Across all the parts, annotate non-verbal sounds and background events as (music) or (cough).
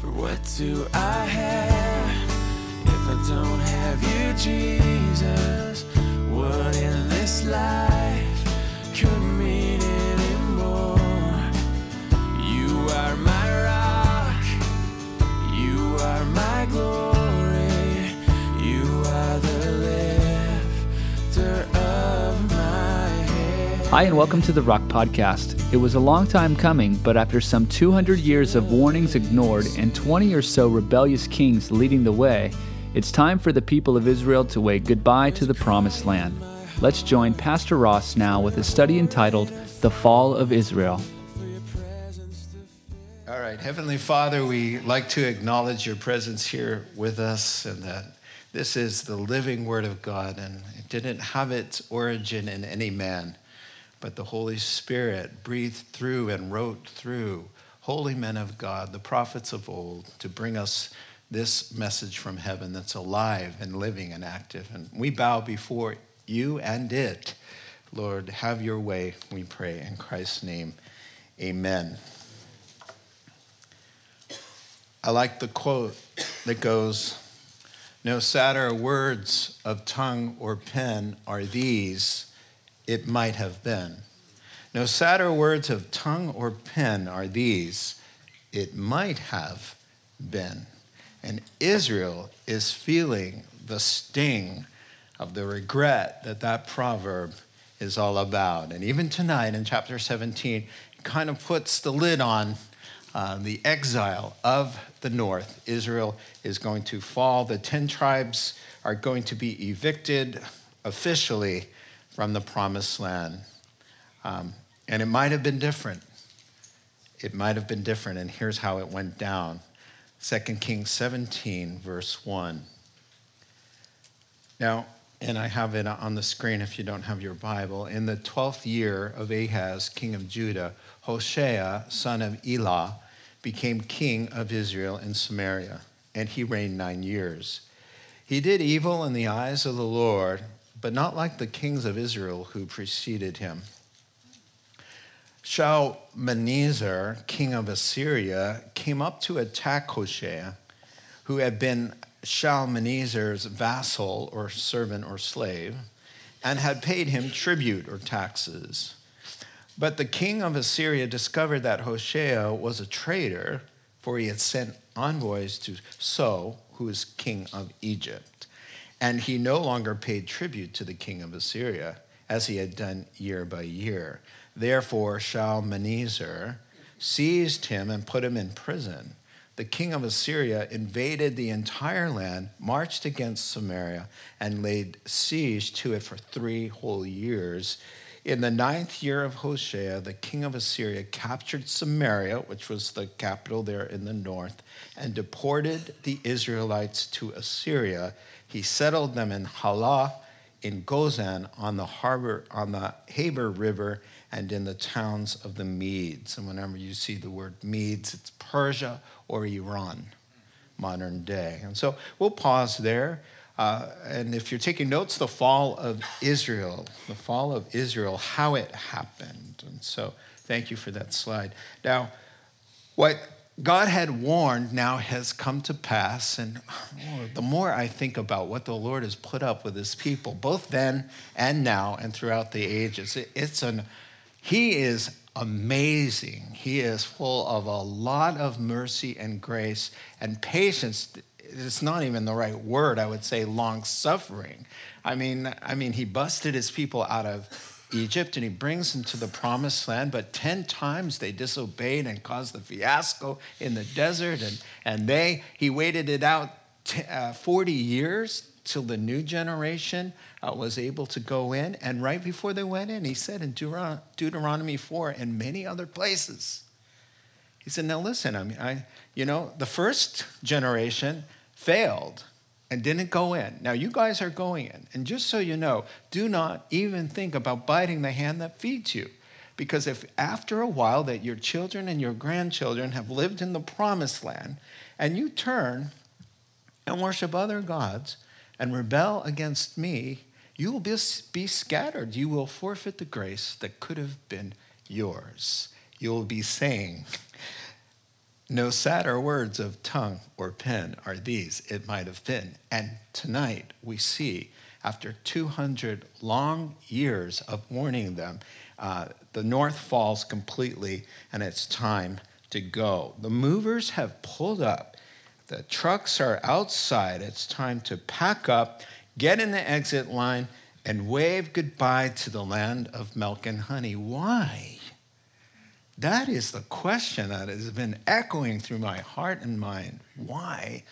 For what do I have if I don't have you, Jesus? What in this life could mean Hi, and welcome to the Rock Podcast. It was a long time coming, but after some 200 years of warnings ignored and 20 or so rebellious kings leading the way, it's time for the people of Israel to wave goodbye to the Promised Land. Let's join Pastor Ross now with a study entitled The Fall of Israel. All right, Heavenly Father, we like to acknowledge your presence here with us and that this is the living Word of God and it didn't have its origin in any man, but the Holy Spirit breathed through and wrote through holy men of God, the prophets of old, to bring us this message from heaven that's alive and living and active. And we bow before you and it. Lord, have your way, we pray. In Christ's name, amen. I like the quote that goes No sadder words of tongue or pen are these, it might have been. No sadder words of tongue or pen are these, it might have been. And Israel is feeling the sting of the regret that that proverb is all about. And even tonight in chapter 17, it kind of puts the lid on uh, the exile of the north. Israel is going to fall. The 10 tribes are going to be evicted officially from the promised land. Um, and it might have been different. It might have been different. And here's how it went down 2 Kings 17, verse 1. Now, and I have it on the screen if you don't have your Bible. In the 12th year of Ahaz, king of Judah, Hoshea, son of Elah, became king of Israel in Samaria, and he reigned nine years. He did evil in the eyes of the Lord, but not like the kings of Israel who preceded him. Shalmaneser, king of Assyria, came up to attack Hoshea, who had been Shalmaneser's vassal or servant or slave, and had paid him tribute or taxes. But the king of Assyria discovered that Hoshea was a traitor, for he had sent envoys to So, who is king of Egypt. And he no longer paid tribute to the king of Assyria, as he had done year by year. Therefore, Shalmaneser seized him and put him in prison. The king of Assyria invaded the entire land, marched against Samaria, and laid siege to it for three whole years. In the ninth year of Hoshea, the king of Assyria captured Samaria, which was the capital there in the north, and deported the Israelites to Assyria. He settled them in Halah, in Gozan, on the harbor, on the Habor River, and in the towns of the Medes. And whenever you see the word Medes, it's Persia or Iran, modern day. And so we'll pause there. Uh, and if you're taking notes, the fall of Israel, the fall of Israel, how it happened. And so thank you for that slide. Now, what God had warned now has come to pass. And oh, the more I think about what the Lord has put up with his people, both then and now and throughout the ages, it's an, he is amazing. He is full of a lot of mercy and grace and patience. It's not even the right word, I would say long suffering. I mean, I mean, he busted his people out of Egypt and he brings them to the promised land, but 10 times they disobeyed and caused the fiasco in the desert. And, and they, he waited it out t- uh, 40 years till the new generation uh, was able to go in. And right before they went in, he said in Deuteron- Deuteronomy 4 and many other places, he said, Now listen, I mean, I, you know, the first generation failed and didn't go in. Now you guys are going in. And just so you know, do not even think about biting the hand that feeds you. Because if after a while that your children and your grandchildren have lived in the promised land and you turn and worship other gods and rebel against me, you will be, be scattered. You will forfeit the grace that could have been yours. You will be saying, No sadder words of tongue or pen are these, it might have been. And tonight we see, after 200 long years of warning them, uh, the north falls completely and it's time to go. The movers have pulled up. The trucks are outside. It's time to pack up, get in the exit line, and wave goodbye to the land of milk and honey. Why? That is the question that has been echoing through my heart and mind. Why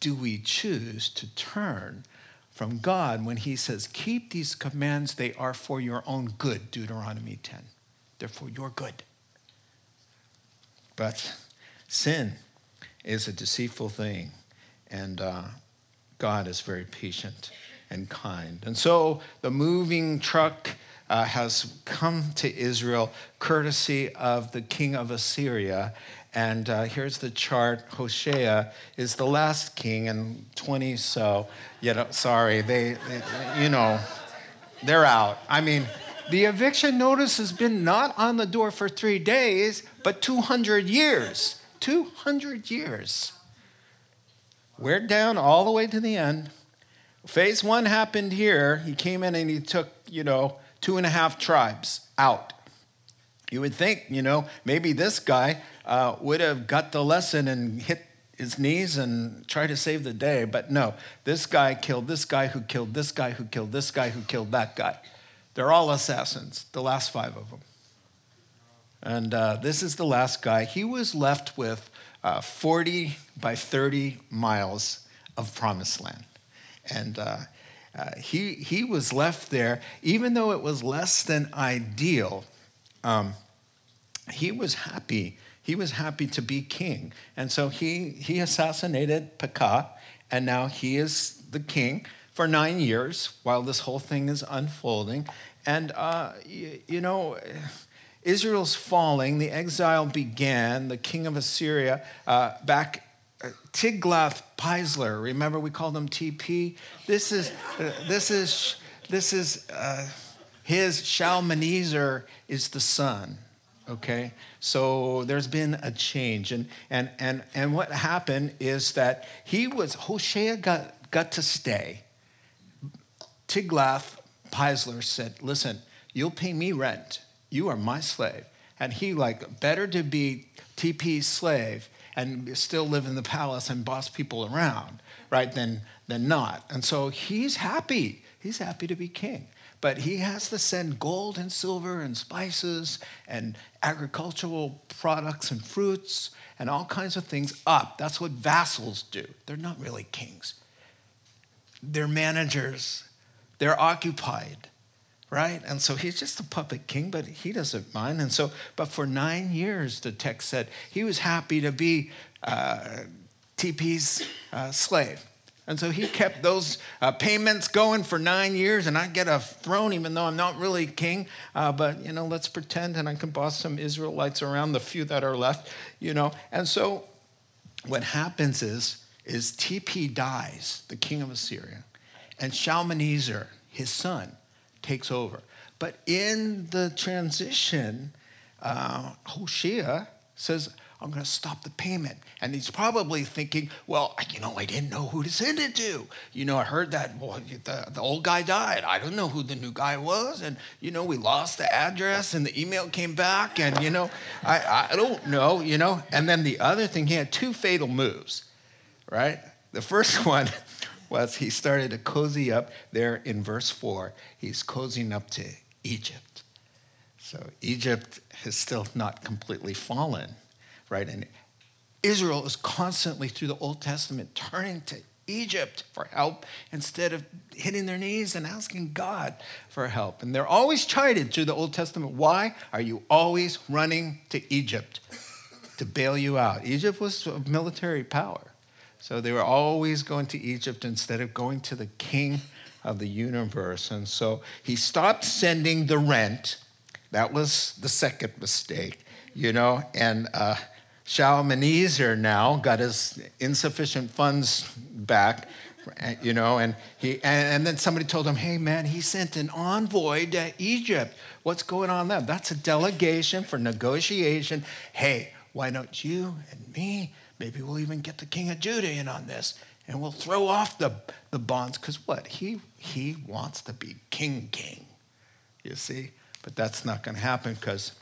do we choose to turn from God when He says, Keep these commands, they are for your own good, Deuteronomy 10. They're for your good. But sin is a deceitful thing, and uh, God is very patient and kind. And so the moving truck uh, has come to Israel courtesy of the king of Assyria. And uh, here's the chart. Hoshea is the last king, and 20 so. Yet, uh, sorry, they, they, you know, they're out. I mean, the eviction notice has been not on the door for three days, but 200 years. 200 years. We're down all the way to the end. Phase one happened here. He came in and he took, you know, two and a half tribes out. You would think, you know, maybe this guy uh, would have got the lesson and hit his knees and try to save the day, but no, this guy killed this guy who killed this guy who killed this guy who killed that guy. They're all assassins, the last five of them. And uh, this is the last guy. He was left with uh, 40 by 30 miles of promised land. And uh, uh, he, he was left there, even though it was less than ideal, um, he was happy. He was happy to be king. And so he, he assassinated Pekah, and now he is the king for nine years while this whole thing is unfolding. And, uh, you, you know, Israel's falling, the exile began, the king of Assyria, uh, back Tiglath-Pileser. Remember, we called him TP. This is uh, this is this is uh, his Shalmaneser is the son. Okay, so there's been a change, and and and and what happened is that he was Hoshea got got to stay. Tiglath-Pileser said, "Listen, you'll pay me rent. You are my slave." And he like better to be TP's slave and still live in the palace and boss people around, right, than, than not. And so he's happy. He's happy to be king. But he has to send gold and silver and spices and agricultural products and fruits and all kinds of things up. That's what vassals do. They're not really kings, they're managers, they're occupied right? And so he's just a puppet king, but he doesn't mind. And so, but for nine years, the text said he was happy to be uh, TP's uh, slave. And so he kept those uh, payments going for nine years, and I get a throne, even though I'm not really king. Uh, but you know, let's pretend, and I can boss some Israelites around, the few that are left. You know, and so what happens is, is TP dies, the king of Assyria, and Shalmaneser, his son, takes over. But in the transition, uh, Hoshea says, I'm going to stop the payment. And he's probably thinking, well, you know, I didn't know who to send it to. You know, I heard that well, the, the old guy died. I don't know who the new guy was. And, you know, we lost the address and the email came back. And, you know, I, I don't know, you know. And then the other thing, he had two fatal moves, right? The first (laughs) one was he started to cozy up there in verse 4. He's cozying up to Egypt. So Egypt has still not completely fallen, right? And Israel is constantly through the Old Testament turning to Egypt for help instead of hitting their knees and asking God for help. And they're always chided through the Old Testament. Why are you always running to Egypt to bail you out? Egypt was a military power. So they were always going to Egypt instead of going to the king of the universe. And so he stopped sending the rent. That was the second mistake, you know. And uh, Shalmaneser now got his insufficient funds back, you know. And he and, and then somebody told him, "Hey, man, he sent an envoy to Egypt. What's going on there? That's a delegation for negotiation. Hey." Why don't you and me? Maybe we'll even get the king of Judah in on this and we'll throw off the, the bonds. Because what? He, he wants to be king, king. You see? But that's not going to happen because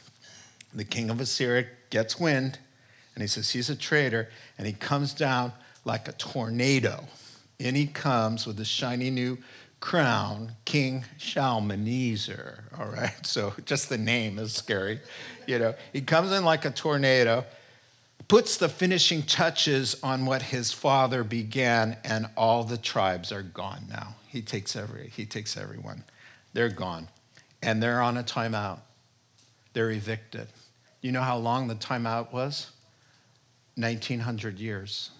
the king of Assyria gets wind and he says he's a traitor and he comes down like a tornado. In he comes with a shiny new crown, King Shalmaneser. All right, (laughs) so just the name is scary. You know, he comes in like a tornado, puts the finishing touches on what his father began, and all the tribes are gone now. He takes every, he takes everyone. They're gone, and they're on a timeout. They're evicted. You know how long the timeout was? 1900 years.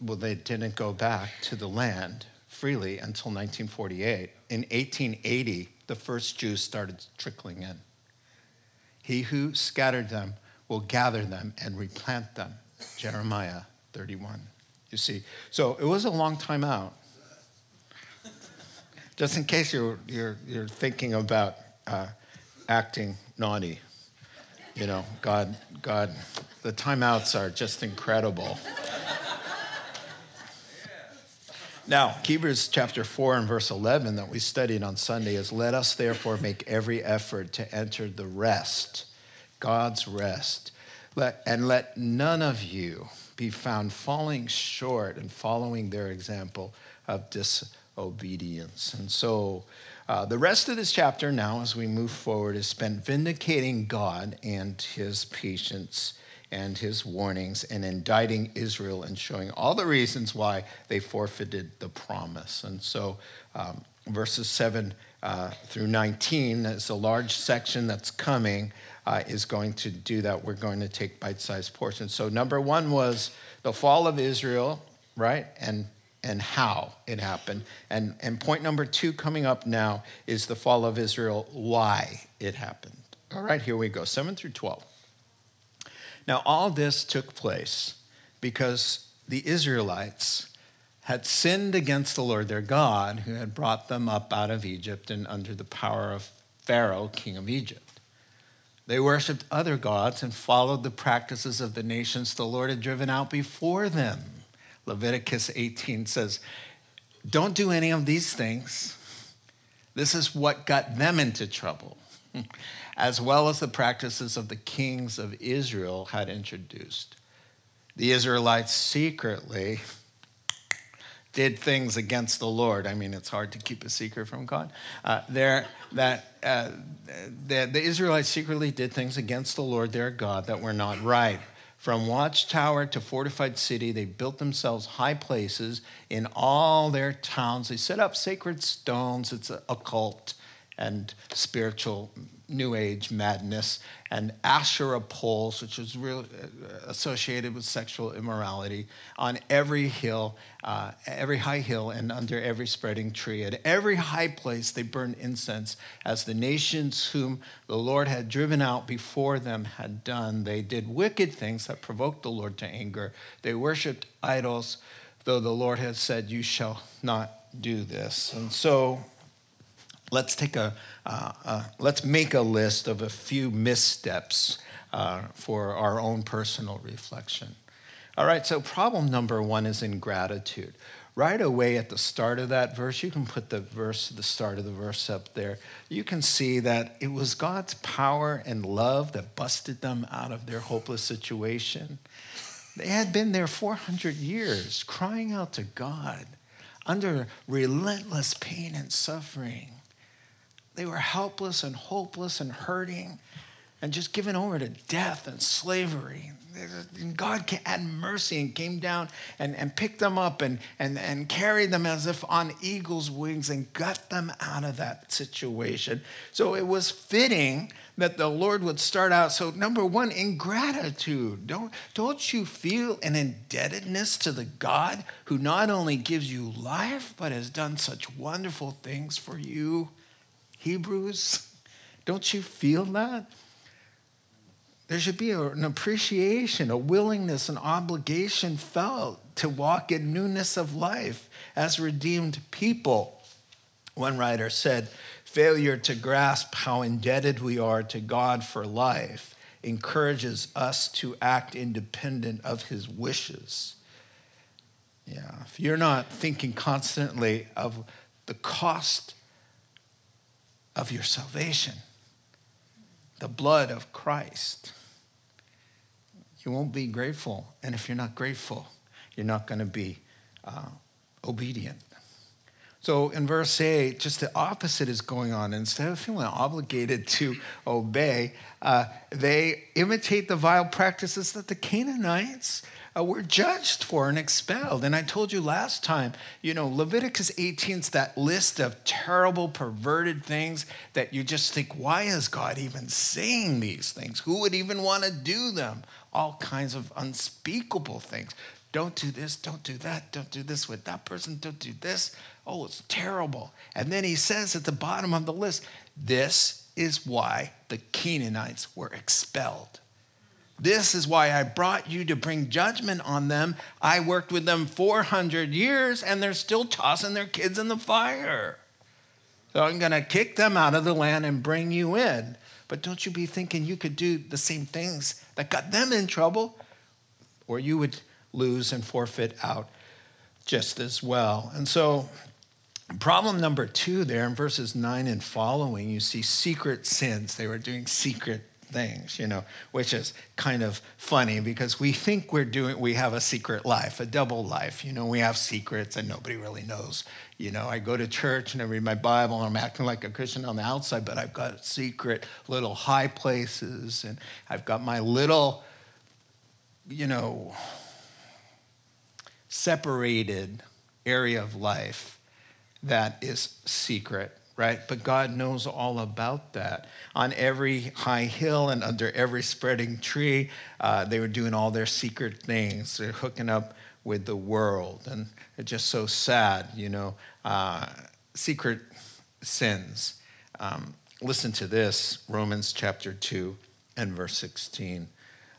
Well, they didn't go back to the land freely until 1948. In 1880, the first Jews started trickling in. He who scattered them will gather them and replant them. Jeremiah 31. You see, so it was a long time out. Just in case you're, you're, you're thinking about uh, acting naughty, you know, God, God, the timeouts are just incredible. Now, Hebrews chapter 4 and verse 11 that we studied on Sunday is let us therefore make every effort to enter the rest, God's rest. Let, and let none of you be found falling short and following their example of disobedience. And so, uh, the rest of this chapter now, as we move forward, is spent vindicating God and his patience and his warnings and indicting Israel and showing all the reasons why they forfeited the promise. And so, um, verses 7 uh, through 19 is a large section that's coming, uh, is going to do that. We're going to take bite sized portions. So, number one was the fall of Israel, right? And and how it happened. And, and point number two coming up now is the fall of Israel, why it happened. All right, here we go 7 through 12. Now, all this took place because the Israelites had sinned against the Lord their God, who had brought them up out of Egypt and under the power of Pharaoh, king of Egypt. They worshiped other gods and followed the practices of the nations the Lord had driven out before them. Leviticus 18 says, Don't do any of these things. This is what got them into trouble (laughs) as well as the practices of the kings of Israel had introduced. The Israelites secretly did things against the Lord. I mean, it's hard to keep a secret from God. Uh, there, that uh, the, the Israelites secretly did things against the Lord their God that were not right. From watchtower to fortified city, they built themselves high places in all their towns. They set up sacred stones. It's a and spiritual New Age madness, and Asherah poles, which was really uh, associated with sexual immorality, on every hill, uh, every high hill, and under every spreading tree. At every high place, they burned incense, as the nations whom the Lord had driven out before them had done. They did wicked things that provoked the Lord to anger. They worshiped idols, though the Lord had said, You shall not do this. And so, let's take a uh, uh, let's make a list of a few missteps uh, for our own personal reflection. All right, so problem number one is ingratitude. Right away at the start of that verse, you can put the verse, the start of the verse up there. You can see that it was God's power and love that busted them out of their hopeless situation. They had been there 400 years crying out to God under relentless pain and suffering. They were helpless and hopeless and hurting and just given over to death and slavery. And God had mercy and came down and, and picked them up and, and, and carried them as if on eagle's wings and got them out of that situation. So it was fitting that the Lord would start out. So, number one, ingratitude. Don't, don't you feel an indebtedness to the God who not only gives you life, but has done such wonderful things for you? Hebrews? Don't you feel that? There should be an appreciation, a willingness, an obligation felt to walk in newness of life as redeemed people. One writer said, Failure to grasp how indebted we are to God for life encourages us to act independent of his wishes. Yeah, if you're not thinking constantly of the cost of your salvation, the blood of Christ, you won't be grateful. And if you're not grateful, you're not going to be uh, obedient. So in verse 8, just the opposite is going on. Instead of feeling obligated to obey, uh, they imitate the vile practices that the Canaanites uh, were judged for and expelled. And I told you last time, you know, Leviticus 18 is that list of terrible, perverted things that you just think, why is God even saying these things? Who would even want to do them? All kinds of unspeakable things. Don't do this, don't do that, don't do this with that person, don't do this. Oh, it's terrible. And then he says at the bottom of the list, this is why the Canaanites were expelled. This is why I brought you to bring judgment on them. I worked with them 400 years and they're still tossing their kids in the fire. So I'm going to kick them out of the land and bring you in. But don't you be thinking you could do the same things that got them in trouble, or you would lose and forfeit out just as well. And so, problem number two there in verses nine and following, you see secret sins. They were doing secret things, you know, which is kind of funny because we think we're doing, we have a secret life, a double life. You know, we have secrets and nobody really knows. You know, I go to church and I read my Bible and I'm acting like a Christian on the outside, but I've got secret little high places and I've got my little, you know, separated area of life that is secret, right? But God knows all about that. On every high hill and under every spreading tree, uh, they were doing all their secret things. They're hooking up with the world. And it's just so sad, you know, uh, secret sins. Um, listen to this Romans chapter 2 and verse 16.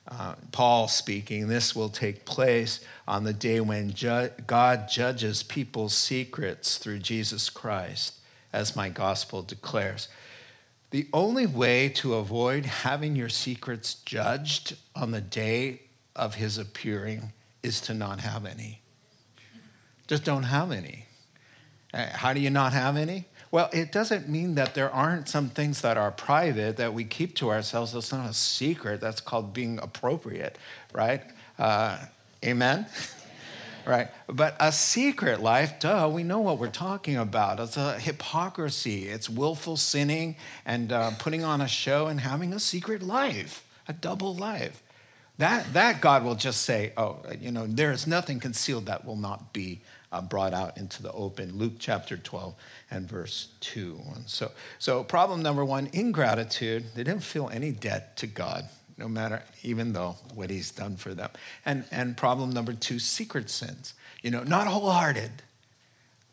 Uh, Paul speaking, this will take place on the day when ju- God judges people's secrets through Jesus Christ, as my gospel declares. The only way to avoid having your secrets judged on the day of his appearing is to not have any. Just don't have any. Uh, how do you not have any? Well, it doesn't mean that there aren't some things that are private that we keep to ourselves. That's not a secret. That's called being appropriate, right? Uh, amen? (laughs) right? But a secret life, duh, we know what we're talking about. It's a hypocrisy, it's willful sinning and uh, putting on a show and having a secret life, a double life. That, that God will just say, oh, you know, there is nothing concealed that will not be uh, brought out into the open. Luke chapter 12 and verse 2. And so, so, problem number one ingratitude. They didn't feel any debt to God, no matter, even though what He's done for them. And, and problem number two secret sins. You know, not wholehearted.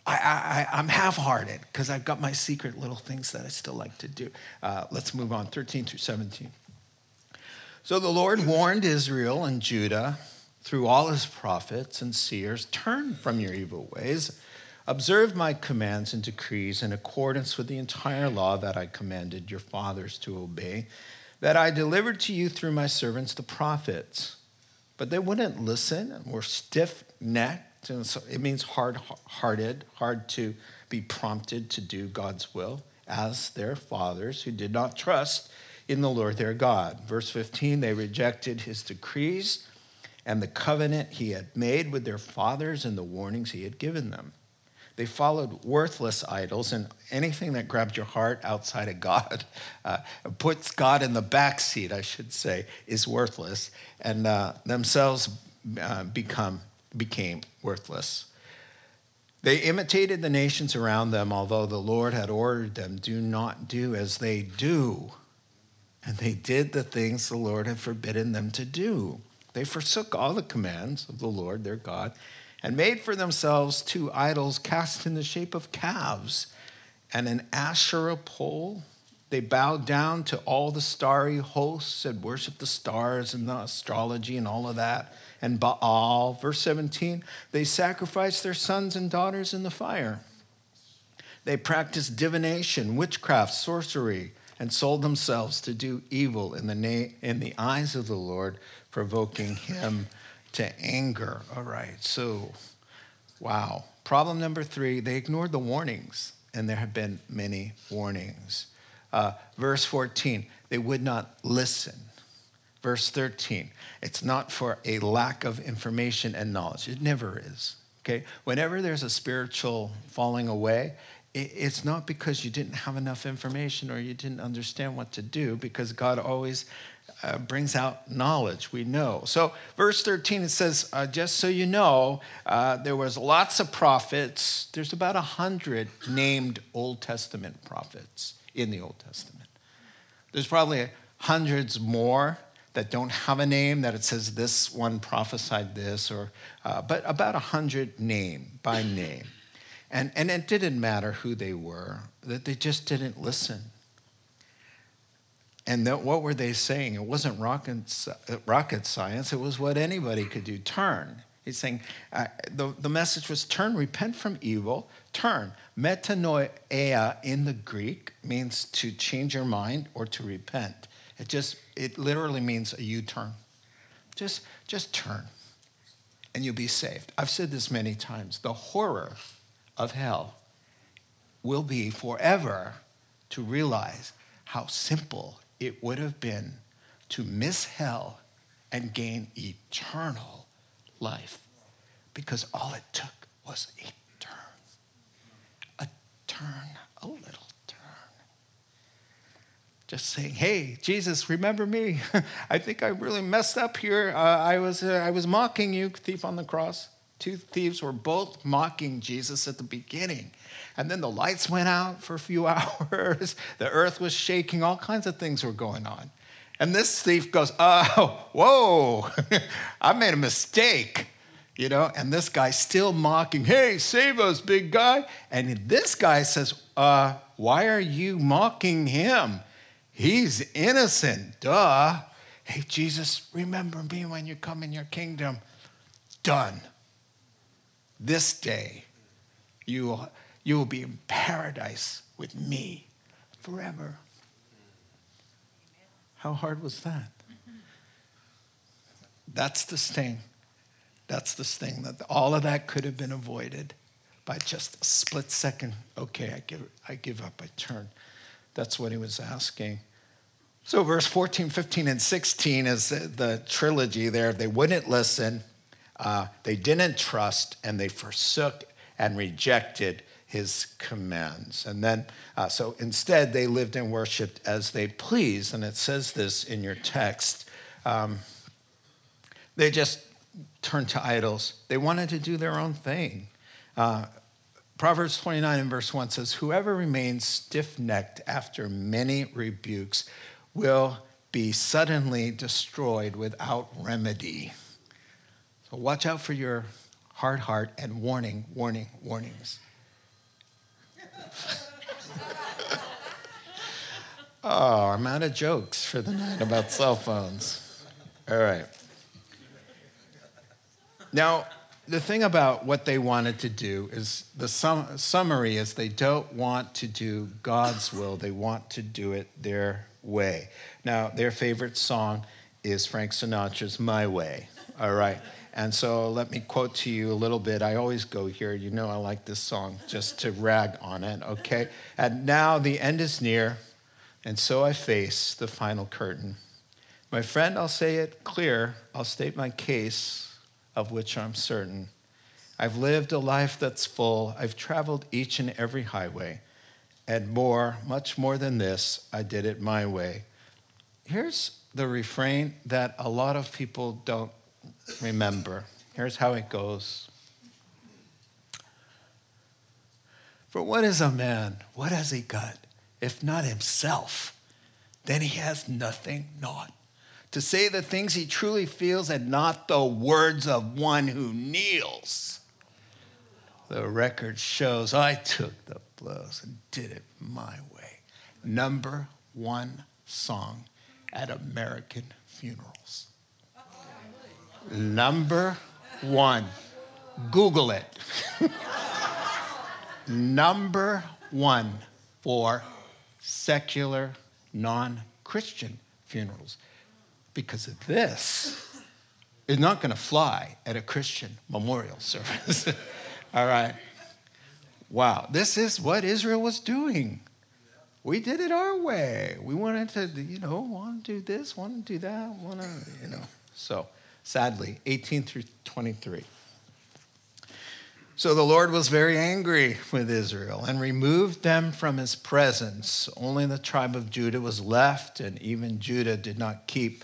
I, I, I'm half hearted because I've got my secret little things that I still like to do. Uh, let's move on 13 through 17. So the Lord warned Israel and Judah through all his prophets and seers turn from your evil ways, observe my commands and decrees in accordance with the entire law that I commanded your fathers to obey, that I delivered to you through my servants the prophets. But they wouldn't listen and were stiff necked. And so it means hard hearted, hard to be prompted to do God's will, as their fathers who did not trust in the Lord their God. Verse 15, they rejected his decrees and the covenant he had made with their fathers and the warnings he had given them. They followed worthless idols and anything that grabbed your heart outside of God, (laughs) uh, puts God in the back seat, I should say, is worthless, and uh, themselves uh, become became worthless. They imitated the nations around them, although the Lord had ordered them, "Do not do as they do," and they did the things the Lord had forbidden them to do. They forsook all the commands of the Lord their God and made for themselves two idols cast in the shape of calves and an Asherah pole. They bowed down to all the starry hosts and worshiped the stars and the astrology and all of that. And Baal, verse 17, they sacrificed their sons and daughters in the fire. They practiced divination, witchcraft, sorcery, and sold themselves to do evil in the, na- in the eyes of the Lord, provoking him to anger. All right, so wow. Problem number three they ignored the warnings, and there have been many warnings. Uh, verse 14, they would not listen. Verse 13, it's not for a lack of information and knowledge. It never is. Okay? Whenever there's a spiritual falling away, it's not because you didn't have enough information or you didn't understand what to do, because God always uh, brings out knowledge. We know. So, verse 13, it says, uh, just so you know, uh, there was lots of prophets. There's about a hundred named Old Testament prophets in the Old Testament. There's probably hundreds more that don't have a name that it says this one prophesied this or uh, but about a hundred name by name and, and it didn't matter who they were that they just didn't listen and that, what were they saying it wasn't rocket, rocket science it was what anybody could do turn he's saying uh, the, the message was turn repent from evil turn metanoia in the greek means to change your mind or to repent it just, it literally means a U turn. Just, just turn and you'll be saved. I've said this many times. The horror of hell will be forever to realize how simple it would have been to miss hell and gain eternal life because all it took was a turn. A turn, a little turn. just saying, "Hey, Jesus, remember me? (laughs) I think I really messed up here. Uh, I was uh, I was mocking you, thief on the cross. Two thieves were both mocking Jesus at the beginning, and then the lights went out for a few (laughs) hours. the earth was shaking. All kinds of things were going on, and this thief goes, "Oh, (laughs) whoa! (laughs) I made a mistake." You know, and this guy still mocking, hey, save us, big guy. And this guy says, uh, why are you mocking him? He's innocent, duh. Hey, Jesus, remember me when you come in your kingdom. Done. This day, you will, you will be in paradise with me forever. How hard was that? That's the sting. That's the sting. That all of that could have been avoided by just a split second. Okay, I give, I give up. I turn. That's what he was asking. So, verse 14, 15, and 16 is the trilogy there. They wouldn't listen, uh, they didn't trust, and they forsook and rejected his commands. And then, uh, so instead, they lived and worshiped as they pleased. And it says this in your text. Um, they just turned to idols, they wanted to do their own thing. Uh, Proverbs 29 and verse 1 says, Whoever remains stiff necked after many rebukes will be suddenly destroyed without remedy. So watch out for your hard heart and warning, warning, warnings. (laughs) oh, I'm out of jokes for the night about cell phones. All right. Now, the thing about what they wanted to do is the sum- summary is they don't want to do God's will, they want to do it their way. Now, their favorite song is Frank Sinatra's My Way. All right. And so let me quote to you a little bit. I always go here. You know I like this song just to rag on it, okay? And now the end is near, and so I face the final curtain. My friend, I'll say it clear. I'll state my case, of which I'm certain. I've lived a life that's full. I've traveled each and every highway and more, much more than this, I did it my way. Here's the refrain that a lot of people don't remember. Here's how it goes For what is a man? What has he got? If not himself, then he has nothing, not. To say the things he truly feels and not the words of one who kneels. The record shows I took the blows and did it my way. Number one song at American funerals. Number one. Google it. Number one for secular non Christian funerals because this is not going to fly at a Christian memorial (laughs) service. All right. Wow. This is what Israel was doing. We did it our way. We wanted to, you know, want to do this, want to do that, want to, you know. So, sadly, 18 through 23. So the Lord was very angry with Israel and removed them from his presence. Only the tribe of Judah was left, and even Judah did not keep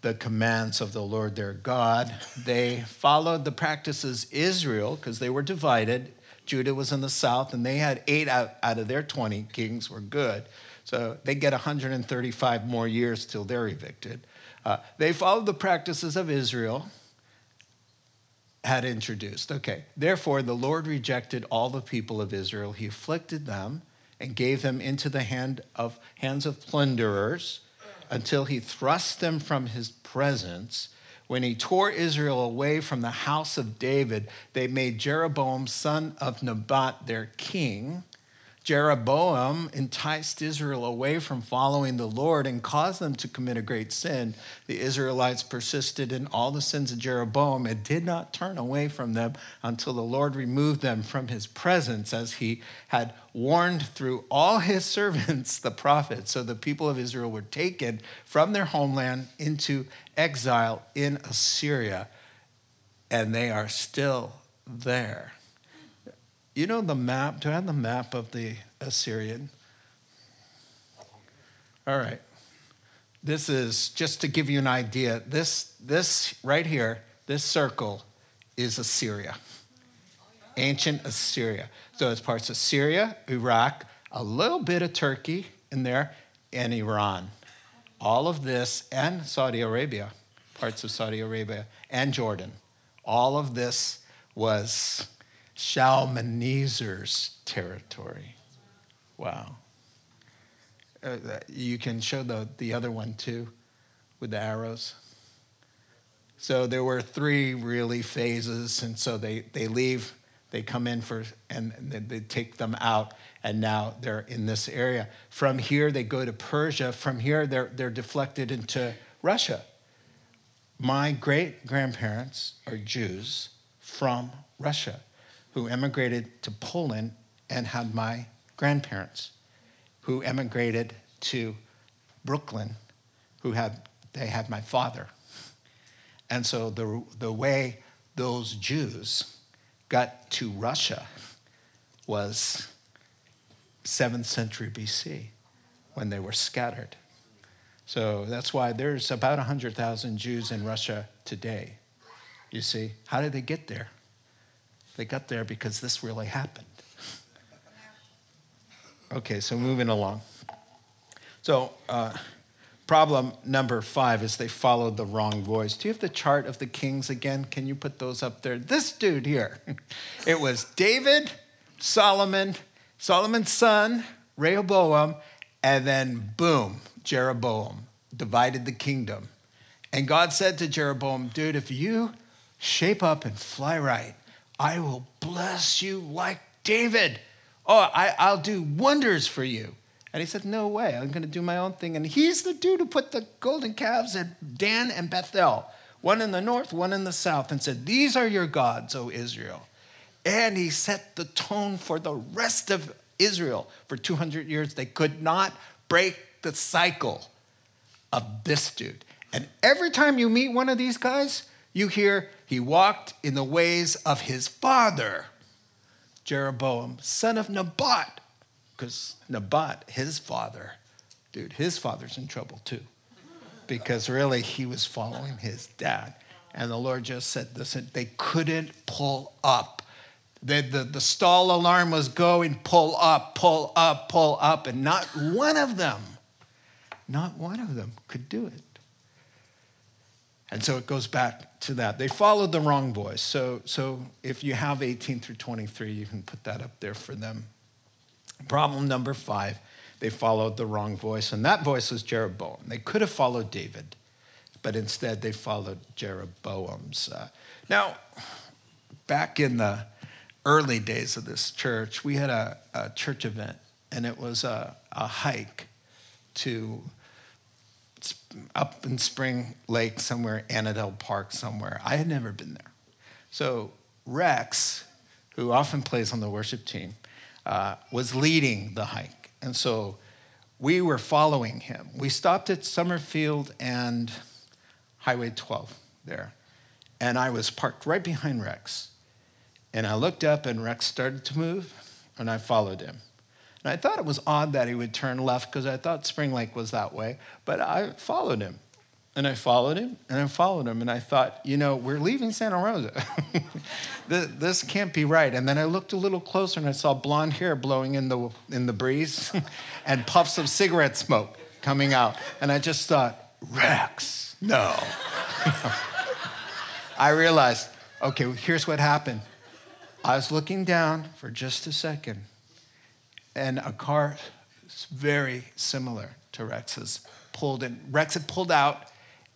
the commands of the Lord their God. They followed the practices Israel because they were divided. Judah was in the south, and they had eight out, out of their 20 kings were good. So they get 135 more years till they're evicted. Uh, they followed the practices of Israel had introduced. Okay, therefore, the Lord rejected all the people of Israel. He afflicted them and gave them into the hand of, hands of plunderers until he thrust them from his presence. When he tore Israel away from the house of David, they made Jeroboam, son of Nebat, their king Jeroboam enticed Israel away from following the Lord and caused them to commit a great sin. The Israelites persisted in all the sins of Jeroboam and did not turn away from them until the Lord removed them from his presence, as he had warned through all his (laughs) servants, the prophets. So the people of Israel were taken from their homeland into exile in Assyria, and they are still there. You know the map? Do I have the map of the Assyrian? All right. This is just to give you an idea. This, this right here, this circle is Assyria, ancient Assyria. So it's parts of Syria, Iraq, a little bit of Turkey in there, and Iran. All of this, and Saudi Arabia, parts of Saudi Arabia, and Jordan. All of this was Shalmaneser's territory. Wow. Uh, you can show the, the other one too with the arrows. So there were three really phases, and so they, they leave, they come in for, and they, they take them out, and now they're in this area. From here, they go to Persia. From here, they're, they're deflected into Russia. My great grandparents are Jews from Russia who emigrated to Poland and had my grandparents who emigrated to Brooklyn, who had they had my father. And so the, the way those Jews got to Russia was 7th century BC when they were scattered. So that's why there's about 100,000 Jews in Russia today. You see, how did they get there? They got there because this really happened. Okay, so moving along. So, uh, problem number five is they followed the wrong voice. Do you have the chart of the kings again? Can you put those up there? This dude here. (laughs) It was David, Solomon, Solomon's son, Rehoboam, and then boom, Jeroboam divided the kingdom. And God said to Jeroboam, dude, if you shape up and fly right, I will bless you like David. Oh, I, I'll do wonders for you. And he said, No way, I'm going to do my own thing. And he's the dude who put the golden calves at Dan and Bethel, one in the north, one in the south, and said, These are your gods, O Israel. And he set the tone for the rest of Israel. For 200 years, they could not break the cycle of this dude. And every time you meet one of these guys, you hear he walked in the ways of his father, Jeroboam, son of Nebat, because Nebat, his father, dude, his father's in trouble too, because really he was following his dad. And the Lord just said, listen, they couldn't pull up. The, the, the stall alarm was going, pull up, pull up, pull up, and not one of them, not one of them could do it. And so it goes back to that. They followed the wrong voice. So, so if you have 18 through 23, you can put that up there for them. Problem number five, they followed the wrong voice, and that voice was Jeroboam. They could have followed David, but instead they followed Jeroboam's. Uh, now, back in the early days of this church, we had a, a church event, and it was a, a hike to up in Spring Lake somewhere, Annadel Park somewhere. I had never been there. So Rex, who often plays on the worship team, uh, was leading the hike. And so we were following him. We stopped at Summerfield and Highway 12 there. And I was parked right behind Rex. And I looked up, and Rex started to move, and I followed him. And I thought it was odd that he would turn left because I thought Spring Lake was that way, but I followed him. And I followed him and I followed him. And I thought, you know, we're leaving Santa Rosa. (laughs) this can't be right. And then I looked a little closer and I saw blonde hair blowing in the, in the breeze (laughs) and puffs of cigarette smoke coming out. And I just thought, Rex, no. (laughs) I realized, okay, here's what happened. I was looking down for just a second and a car very similar to Rex's pulled in. Rex had pulled out,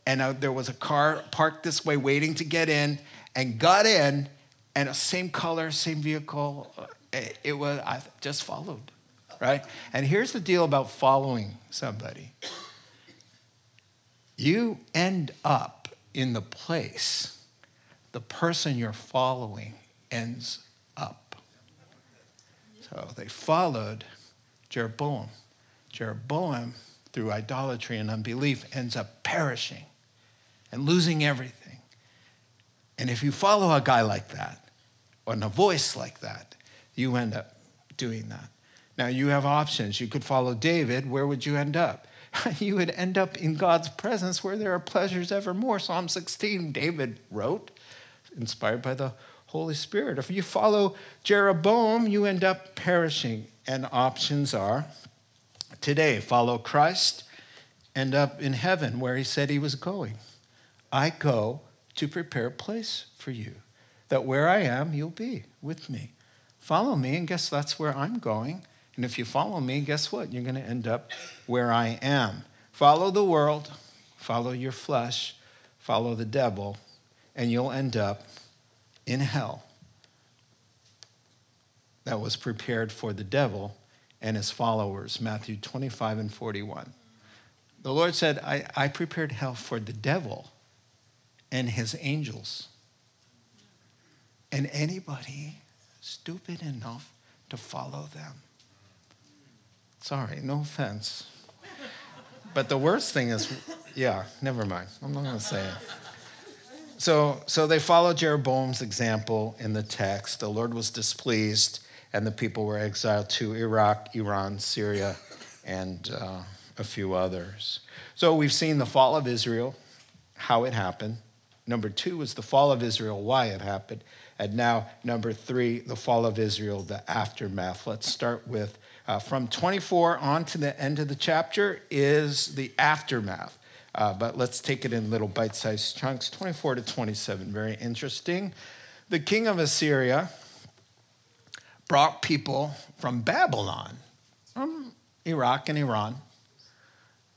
and uh, there was a car parked this way waiting to get in, and got in, and same color, same vehicle. It, it was I just followed, right? And here's the deal about following somebody. You end up in the place the person you're following ends so they followed Jeroboam. Jeroboam, through idolatry and unbelief, ends up perishing and losing everything. And if you follow a guy like that, or a voice like that, you end up doing that. Now you have options. You could follow David. Where would you end up? (laughs) you would end up in God's presence where there are pleasures evermore. Psalm 16, David wrote, inspired by the Holy Spirit. If you follow Jeroboam, you end up perishing. And options are today, follow Christ, end up in heaven where he said he was going. I go to prepare a place for you, that where I am, you'll be with me. Follow me, and guess that's where I'm going. And if you follow me, guess what? You're going to end up where I am. Follow the world, follow your flesh, follow the devil, and you'll end up in hell that was prepared for the devil and his followers. Matthew 25 and 41. The Lord said, I, I prepared hell for the devil and his angels. And anybody stupid enough to follow them. Sorry, no offense. But the worst thing is, yeah, never mind. I'm not going to say it. So, so they followed Jeroboam's example in the text. The Lord was displeased, and the people were exiled to Iraq, Iran, Syria, and uh, a few others. So we've seen the fall of Israel, how it happened. Number two was the fall of Israel, why it happened. And now, number three, the fall of Israel, the aftermath. Let's start with uh, from 24 on to the end of the chapter is the aftermath. Uh, but let's take it in little bite sized chunks 24 to 27. Very interesting. The king of Assyria brought people from Babylon, from Iraq and Iran.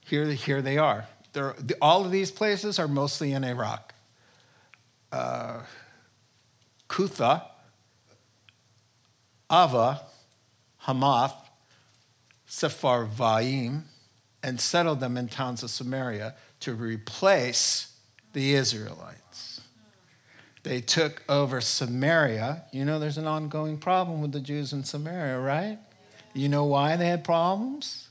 Here, here they are. The, all of these places are mostly in Iraq. Uh, Kutha, Ava, Hamath, Sepharvaim, and settled them in towns of Samaria to replace the Israelites. They took over Samaria. You know, there's an ongoing problem with the Jews in Samaria, right? You know why they had problems?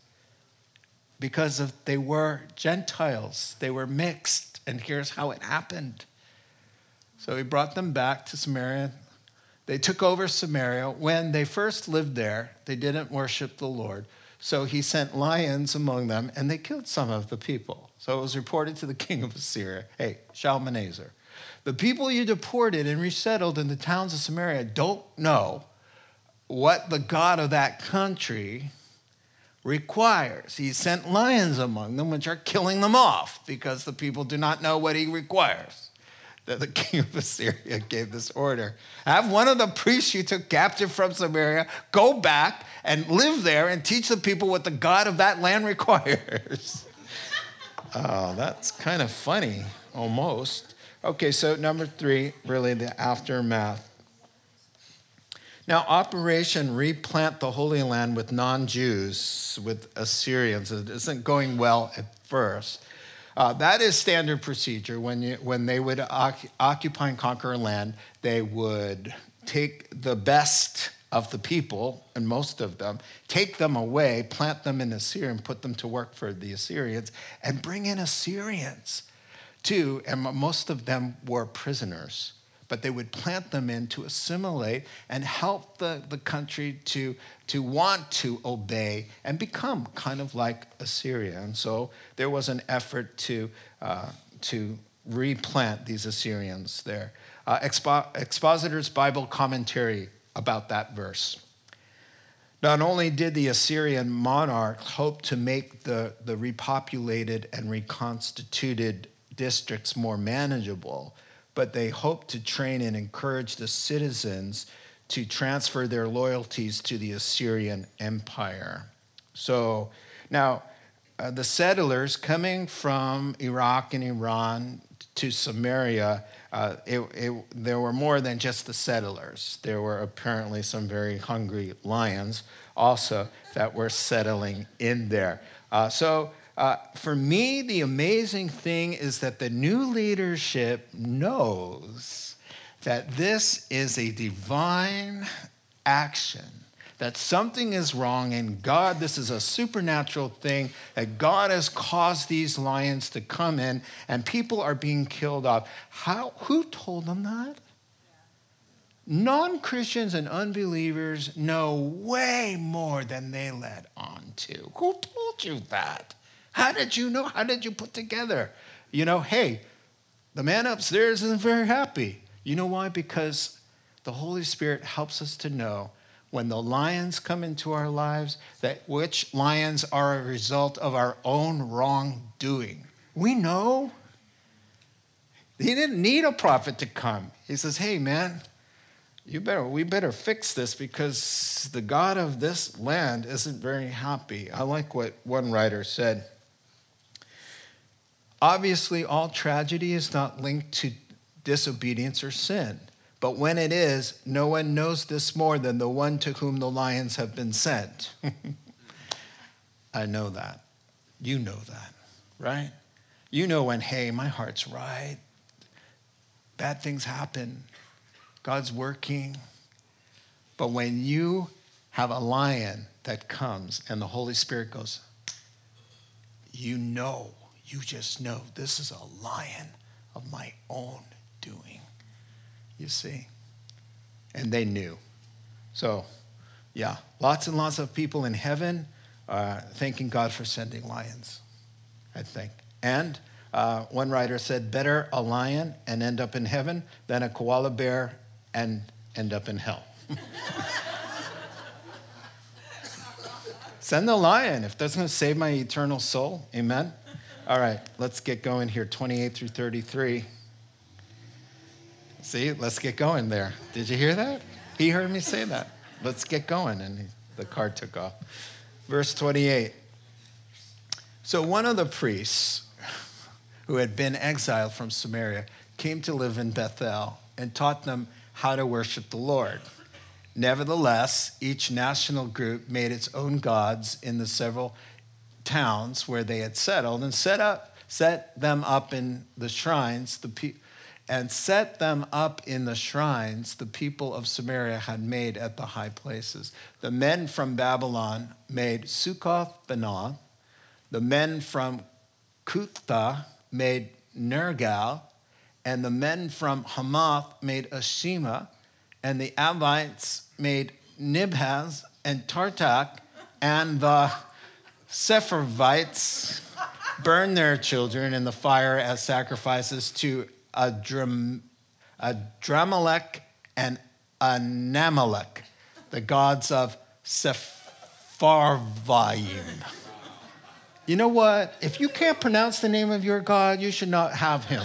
Because of, they were Gentiles, they were mixed, and here's how it happened. So he brought them back to Samaria. They took over Samaria. When they first lived there, they didn't worship the Lord. So he sent lions among them, and they killed some of the people. So it was reported to the (laughs) king of Assyria hey, Shalmaneser, the people you deported and resettled in the towns of Samaria don't know what the God of that country requires. He sent lions among them, which are killing them off because the people do not know what he requires that the (laughs) king of Assyria gave this order. Have one of the priests you took captive from Samaria go back and live there and teach the people what the God of that land (laughs) requires. oh, that's kind of funny, almost. Okay, so number three, really the aftermath. Now, Operation Replant the Holy Land with non Jews, with Assyrians, it isn't going well at first. Uh, that is standard procedure. When, you, when they would occupy and conquer a land, they would take the best of the people, and most of them, take them away, plant them in Assyria, and put them to work for the Assyrians, and bring in Assyrians too. And most of them were prisoners but they would plant them in to assimilate and help the, the country to, to want to obey and become kind of like Assyria. And so there was an effort to, uh, to replant these Assyrians there. Uh, Expo- Expositor's Bible commentary about that verse. Not only did the Assyrian monarch hope to make the, the repopulated and reconstituted districts more manageable, but they hope to train and encourage the citizens to transfer their loyalties to the Assyrian Empire. So now, uh, the settlers coming from Iraq and Iran to Samaria, uh, it, it, there were more than just the settlers. There were apparently some very hungry lions also that were settling in there. Uh, so uh, for me, the amazing thing is that the new leadership knows that this is a divine action, that something is wrong, and God, this is a supernatural thing, that God has caused these lions to come in and people are being killed off. How, who told them that? Non Christians and unbelievers know way more than they let on to. Who told you that? How did you know? How did you put together? You know, hey, the man upstairs isn't very happy. You know why? Because the Holy Spirit helps us to know when the lions come into our lives that which lions are a result of our own wrongdoing. We know. He didn't need a prophet to come. He says, "Hey, man, you better we better fix this because the God of this land isn't very happy." I like what one writer said. Obviously, all tragedy is not linked to disobedience or sin. But when it is, no one knows this more than the one to whom the lions have been sent. (laughs) I know that. You know that, right? You know when, hey, my heart's right. Bad things happen. God's working. But when you have a lion that comes and the Holy Spirit goes, you know you just know this is a lion of my own doing. You see? And they knew. So, yeah, lots and lots of people in heaven uh, thanking God for sending lions, I think. And uh, one writer said, better a lion and end up in heaven than a koala bear and end up in hell. (laughs) Send the lion if that's going to save my eternal soul. Amen. All right, let's get going here 28 through 33. See, let's get going there. Did you hear that? He heard me say that. Let's get going. And the car took off. Verse 28. So one of the priests who had been exiled from Samaria came to live in Bethel and taught them how to worship the Lord. Nevertheless, each national group made its own gods in the several towns where they had settled and set up set them up in the shrines the pe- and set them up in the shrines the people of Samaria had made at the high places. The men from Babylon made Succoth Benoth. The men from Cutha made Nergal. And the men from Hamath made Ashima. And the Avites made Nibhaz and Tartak. And the Sepharvites burn their children in the fire as sacrifices to Adram, Adramelech and Anamelech, the gods of Sepharvaim. You know what? If you can't pronounce the name of your God, you should not have him.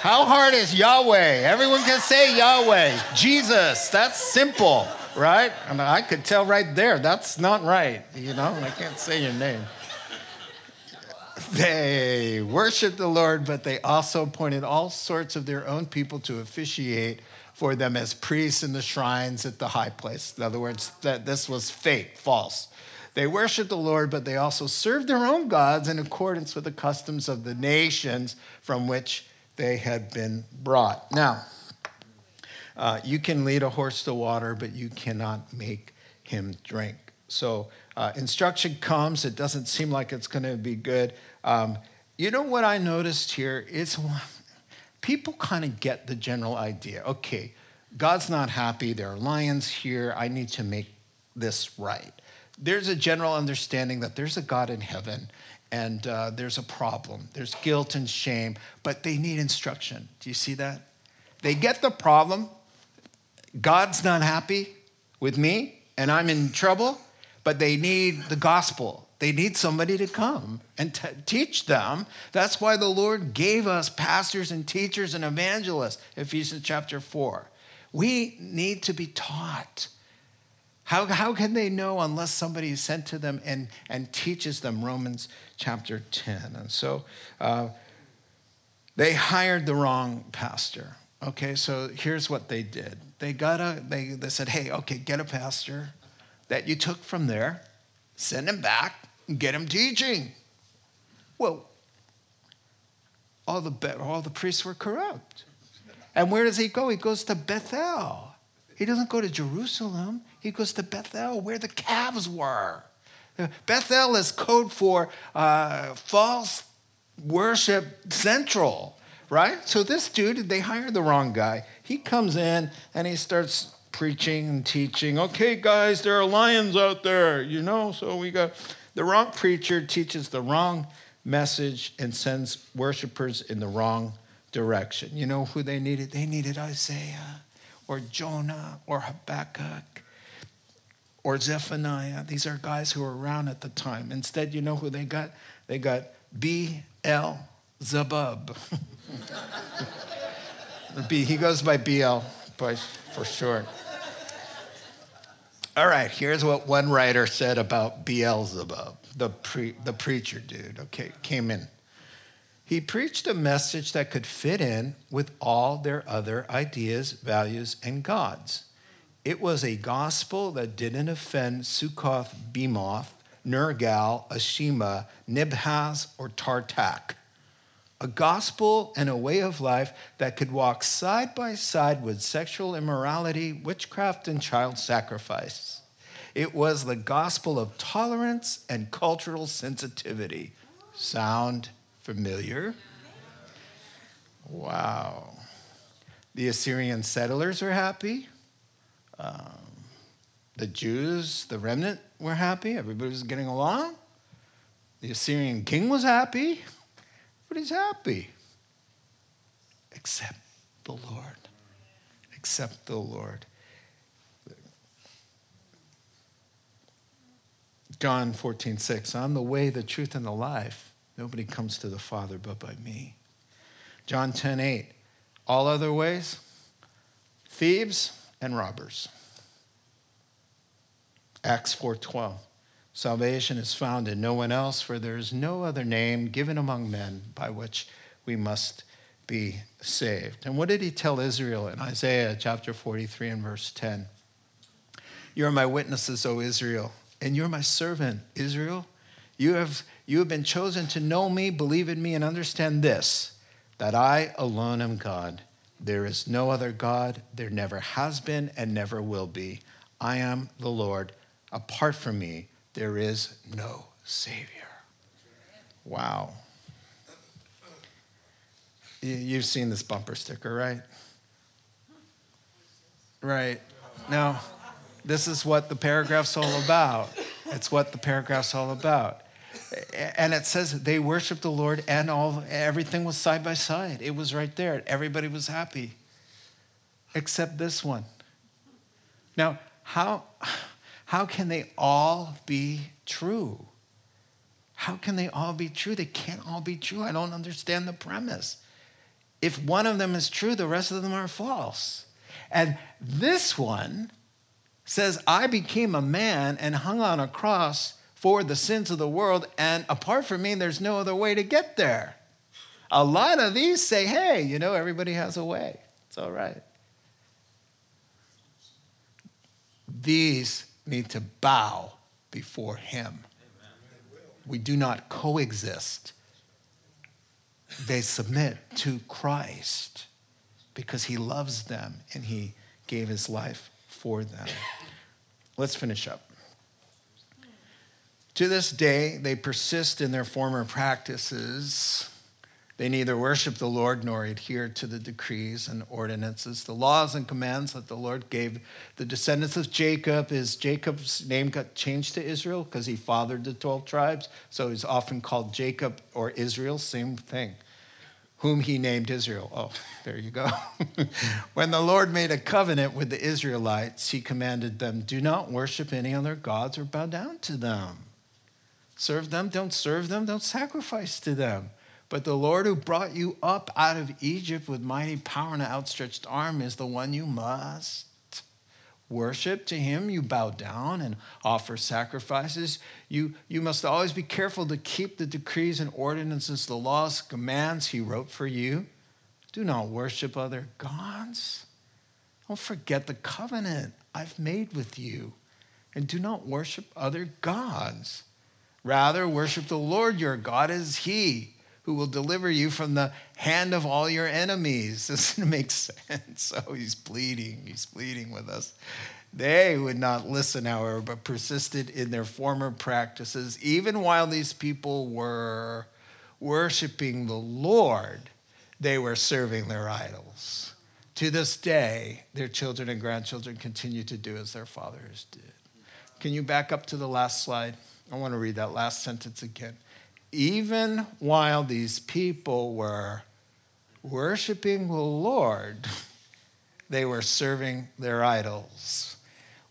How hard is Yahweh? Everyone can say Yahweh. Jesus, that's simple right? And I could tell right there, that's not right. You know, I can't say your name. They worshiped the Lord, but they also appointed all sorts of their own people to officiate for them as priests in the shrines at the high place. In other words, that this was fake, false. They worshiped the Lord, but they also served their own gods in accordance with the customs of the nations from which they had been brought. Now, uh, you can lead a horse to water, but you cannot make him drink. So uh, instruction comes. It doesn't seem like it's going to be good. Um, you know what I noticed here? It's people kind of get the general idea. Okay, God's not happy. There are lions here. I need to make this right. There's a general understanding that there's a God in heaven and uh, there's a problem. There's guilt and shame, but they need instruction. Do you see that? They get the problem. God's not happy with me and I'm in trouble, but they need the gospel. They need somebody to come and t- teach them. That's why the Lord gave us pastors and teachers and evangelists, Ephesians chapter 4. We need to be taught. How, how can they know unless somebody is sent to them and, and teaches them Romans chapter 10? And so uh, they hired the wrong pastor. Okay, so here's what they did. They got a, they, they said, hey, okay, get a pastor that you took from there, send him back, and get him teaching. Well, all the, all the priests were corrupt. And where does he go? He goes to Bethel. He doesn't go to Jerusalem. He goes to Bethel, where the calves were. Bethel is code for uh, false worship central, right? So this dude, they hired the wrong guy. He comes in and he starts preaching and teaching. Okay, guys, there are lions out there, you know? So we got the wrong preacher teaches the wrong message and sends worshipers in the wrong direction. You know who they needed? They needed Isaiah or Jonah or Habakkuk or Zephaniah. These are guys who were around at the time. Instead, you know who they got? They got B. L. Zabub. (laughs) B, he goes by BL for short. All right, here's what one writer said about Beelzebub, the, pre, the preacher dude, okay, came in. He preached a message that could fit in with all their other ideas, values, and gods. It was a gospel that didn't offend Succoth, Benoth, Nergal, Ashima, Nibhaz, or Tartak. A gospel and a way of life that could walk side by side with sexual immorality, witchcraft, and child sacrifice. It was the gospel of tolerance and cultural sensitivity. Sound familiar? Wow. The Assyrian settlers were happy. Um, the Jews, the remnant, were happy. Everybody was getting along. The Assyrian king was happy. Everybody's happy. Except the Lord. Except the Lord. John 14, 6. I'm the way, the truth, and the life. Nobody comes to the Father but by me. John 10, 8. All other ways, thieves and robbers. Acts 4:12. Salvation is found in no one else, for there is no other name given among men by which we must be saved. And what did he tell Israel in Isaiah chapter 43 and verse 10? You are my witnesses, O Israel, and you're my servant, Israel. You have, you have been chosen to know me, believe in me, and understand this that I alone am God. There is no other God. There never has been and never will be. I am the Lord. Apart from me, there is no Savior. Wow. You've seen this bumper sticker, right? Right. Now, this is what the paragraph's all about. It's what the paragraph's all about. And it says they worshiped the Lord and all everything was side by side. It was right there. Everybody was happy. Except this one. Now, how how can they all be true? How can they all be true? They can't all be true. I don't understand the premise. If one of them is true, the rest of them are false. And this one says, I became a man and hung on a cross for the sins of the world, and apart from me, there's no other way to get there. A lot of these say, hey, you know, everybody has a way. It's all right. These need to bow before him. We do not coexist. They submit to Christ because he loves them and he gave his life for them. Let's finish up. To this day, they persist in their former practices. They neither worship the Lord nor adhere to the decrees and ordinances, the laws and commands that the Lord gave the descendants of Jacob. Is Jacob's name got changed to Israel because he fathered the 12 tribes? So he's often called Jacob or Israel, same thing whom he named Israel. Oh, there you go. (laughs) when the Lord made a covenant with the Israelites, he commanded them do not worship any other gods or bow down to them. Serve them, don't serve them, don't sacrifice to them. But the Lord who brought you up out of Egypt with mighty power and an outstretched arm is the one you must worship. To him you bow down and offer sacrifices. You, you must always be careful to keep the decrees and ordinances the laws commands he wrote for you. Do not worship other gods. Don't forget the covenant i've made with you. And do not worship other gods. Rather worship the lord your god as he who will deliver you from the hand of all your enemies. (laughs) Doesn't make sense. So (laughs) oh, he's pleading, he's pleading with us. They would not listen, however, but persisted in their former practices, even while these people were worshiping the Lord, they were serving their idols. To this day, their children and grandchildren continue to do as their fathers did. Can you back up to the last slide? I want to read that last sentence again even while these people were worshiping the Lord, they were serving their idols.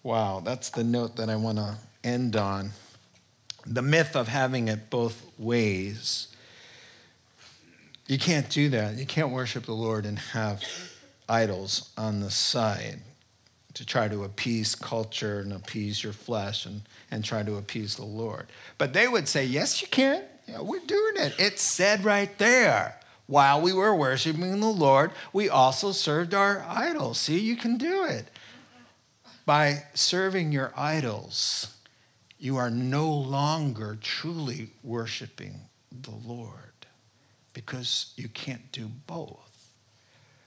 Wow, that's the note that I want to end on. The myth of having it both ways. You can't do that. You can't worship the Lord and have idols on the side to try to appease culture and appease your flesh and, and try to appease the Lord. But they would say, yes, you can. Yeah, we're doing it. It said right there. While we were worshiping the Lord, we also served our idols. See, you can do it. By serving your idols, you are no longer truly worshiping the Lord because you can't do both.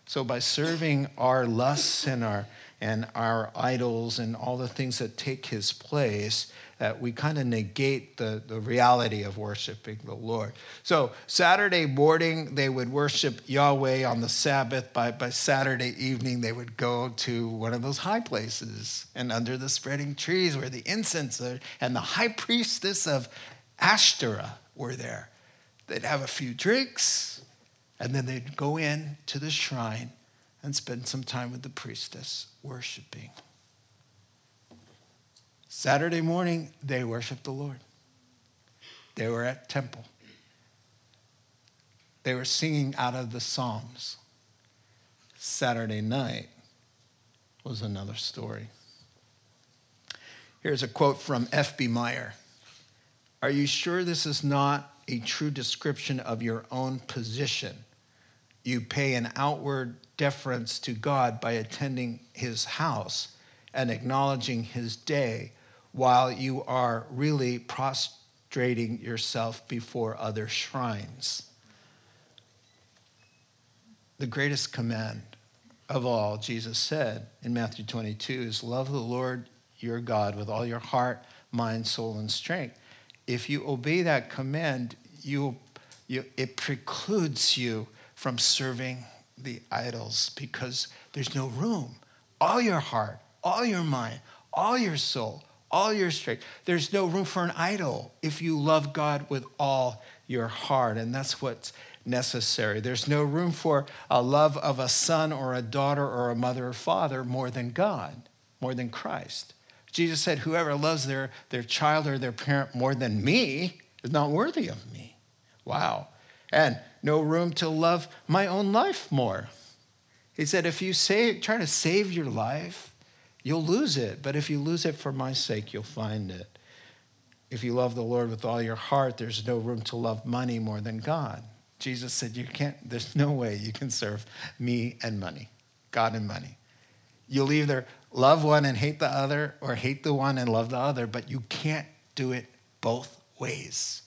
So, by serving our lusts and our and our idols and all the things that take his place, that we kind of negate the, the reality of worshiping the Lord. So, Saturday morning, they would worship Yahweh on the Sabbath. By, by Saturday evening, they would go to one of those high places and under the spreading trees where the incense are, and the high priestess of Ashtoreth were there. They'd have a few drinks, and then they'd go in to the shrine and spend some time with the priestess worshiping. Saturday morning, they worshiped the Lord. They were at temple. They were singing out of the Psalms. Saturday night was another story. Here's a quote from F.B. Meyer Are you sure this is not a true description of your own position? You pay an outward deference to God by attending his house and acknowledging his day while you are really prostrating yourself before other shrines. The greatest command of all, Jesus said in Matthew 22, is love the Lord your God with all your heart, mind, soul, and strength. If you obey that command, you, you, it precludes you from serving the idols because there's no room. All your heart, all your mind, all your soul, all your strength. There's no room for an idol if you love God with all your heart. And that's what's necessary. There's no room for a love of a son or a daughter or a mother or father more than God, more than Christ. Jesus said, Whoever loves their, their child or their parent more than me is not worthy of me. Wow. And no room to love my own life more. He said, if you say, try to save your life, you'll lose it. But if you lose it for my sake, you'll find it. if you love the Lord with all your heart, there's no room to love money more than God. Jesus said, You can't, there's no way you can serve me and money, God and money. You'll either love one and hate the other, or hate the one and love the other, but you can't do it both ways.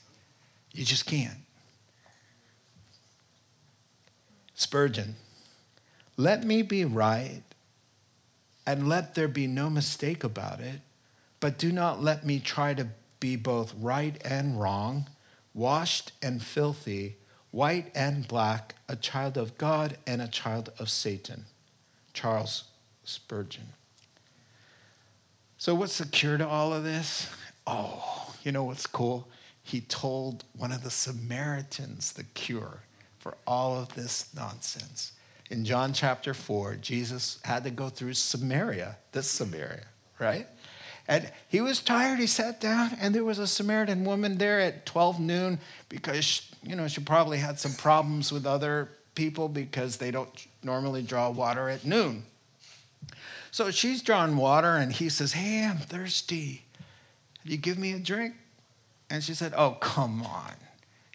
You just can't. Spurgeon, let me be right and let there be no mistake about it, but do not let me try to be both right and wrong, washed and filthy, white and black, a child of God and a child of Satan. Charles Spurgeon. So, what's the cure to all of this? Oh, you know what's cool? He told one of the Samaritans the cure for all of this nonsense. In John chapter 4, Jesus had to go through Samaria, this Samaria, right? And he was tired. He sat down, and there was a Samaritan woman there at 12 noon because, you know, she probably had some problems with other people because they don't normally draw water at noon. So she's drawing water, and he says, Hey, I'm thirsty. You give me a drink? And she said, Oh, come on.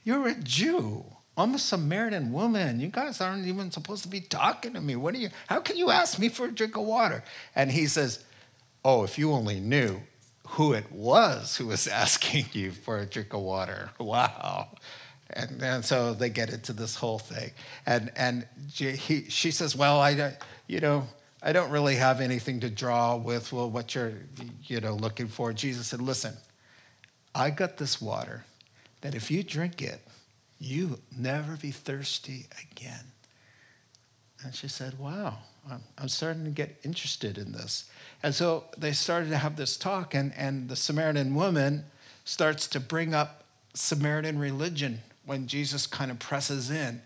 You're a Jew. I'm a Samaritan woman. You guys aren't even supposed to be talking to me. What are you? How can you ask me for a drink of water? And he says, Oh, if you only knew who it was who was (laughs) asking you for a drink of water. (laughs) Wow. And, and so they get into this whole thing. And, and he, she says, Well, I, you know, I don't really have anything to draw with well, what you're you know, looking for. Jesus said, Listen, I got this water that if you drink it, you never be thirsty again. And she said, Wow, I'm, I'm starting to get interested in this. And so they started to have this talk, and, and the Samaritan woman starts to bring up Samaritan religion when Jesus kind of presses in.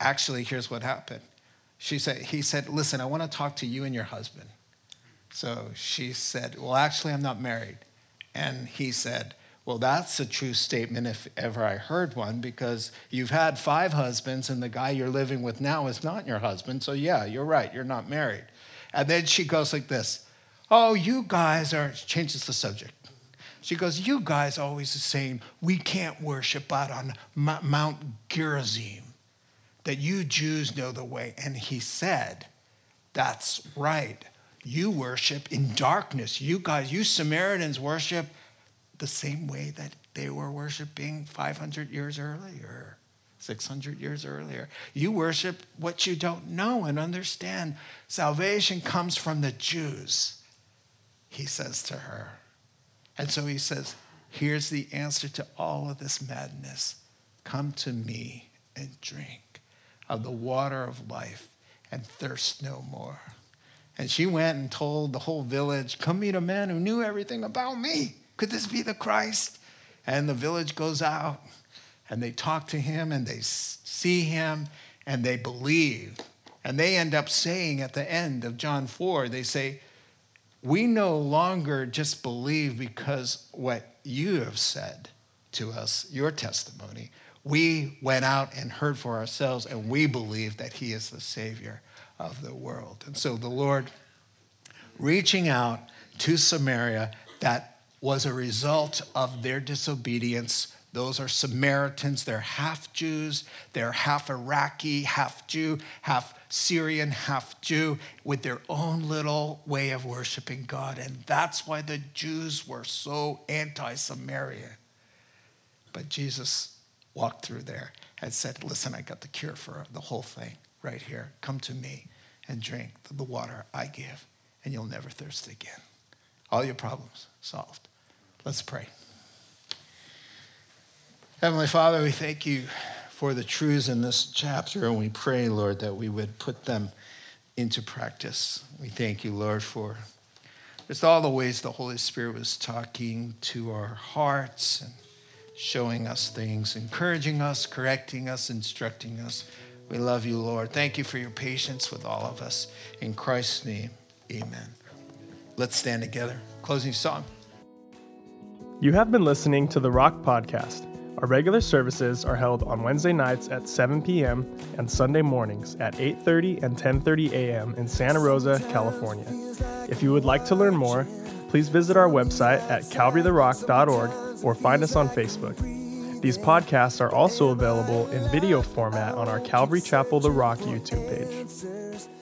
Actually, here's what happened. She said, he said, Listen, I want to talk to you and your husband. So she said, Well, actually, I'm not married. And he said, Well, that's a true statement if ever I heard one, because you've had five husbands, and the guy you're living with now is not your husband. So, yeah, you're right, you're not married. And then she goes like this Oh, you guys are, changes the subject. She goes, You guys always the saying, we can't worship out on Mount Gerizim, that you Jews know the way. And he said, That's right. You worship in darkness. You guys, you Samaritans worship the same way that they were worshiping 500 years earlier. 600 years earlier. You worship what you don't know and understand. Salvation comes from the Jews, he says to her. And so he says, Here's the answer to all of this madness come to me and drink of the water of life and thirst no more. And she went and told the whole village, Come meet a man who knew everything about me. Could this be the Christ? And the village goes out and they talk to him and they see him and they believe. And they end up saying at the end of John 4, they say, We no longer just believe because what you have said to us, your testimony. We went out and heard for ourselves, and we believe that He is the Savior of the world. And so the Lord reaching out to Samaria, that was a result of their disobedience those are Samaritans. They're half Jews. They're half Iraqi, half Jew, half Syrian, half Jew, with their own little way of worshiping God. And that's why the Jews were so anti Samaria. But Jesus walked through there and said, Listen, I got the cure for the whole thing right here. Come to me and drink the water I give, and you'll never thirst again. All your problems solved. Let's pray. Heavenly Father, we thank you for the truths in this chapter, and we pray, Lord, that we would put them into practice. We thank you, Lord, for just all the ways the Holy Spirit was talking to our hearts and showing us things, encouraging us, correcting us, instructing us. We love you, Lord. Thank you for your patience with all of us. In Christ's name, amen. Let's stand together. Closing song. You have been listening to the Rock Podcast. Our regular services are held on Wednesday nights at 7 p.m. and Sunday mornings at 8:30 and 10:30 a.m. in Santa Rosa, California. If you would like to learn more, please visit our website at calvarytherock.org or find us on Facebook. These podcasts are also available in video format on our Calvary Chapel The Rock YouTube page.